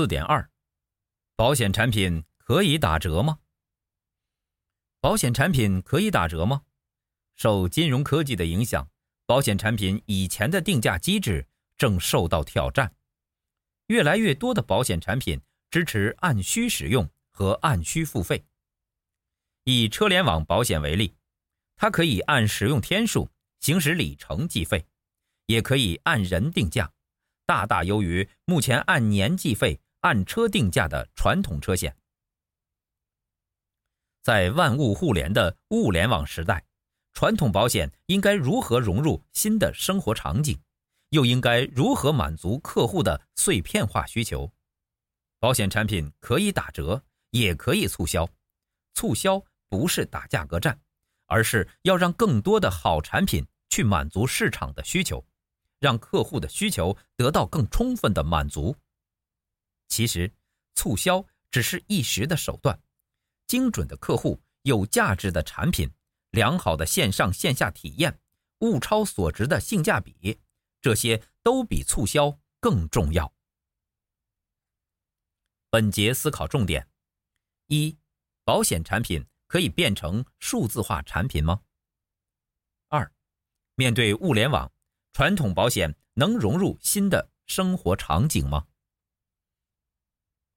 四点二，保险产品可以打折吗？保险产品可以打折吗？受金融科技的影响，保险产品以前的定价机制正受到挑战。越来越多的保险产品支持按需使用和按需付费。以车联网保险为例，它可以按使用天数、行驶里程计费，也可以按人定价，大大优于目前按年计费、按车定价的传统车险。在万物互联的物联网时代，传统保险应该如何融入新的生活场景？又应该如何满足客户的碎片化需求？保险产品可以打折，也可以促销。促销不是打价格战，而是要让更多的好产品去满足市场的需求，让客户的需求得到更充分的满足。其实，促销只是一时的手段。精准的客户、有价值的产品、良好的线上线下体验、物超所值的性价比，这些都比促销更重要。本节思考重点：一、保险产品可以变成数字化产品吗？二、面对物联网，传统保险能融入新的生活场景吗？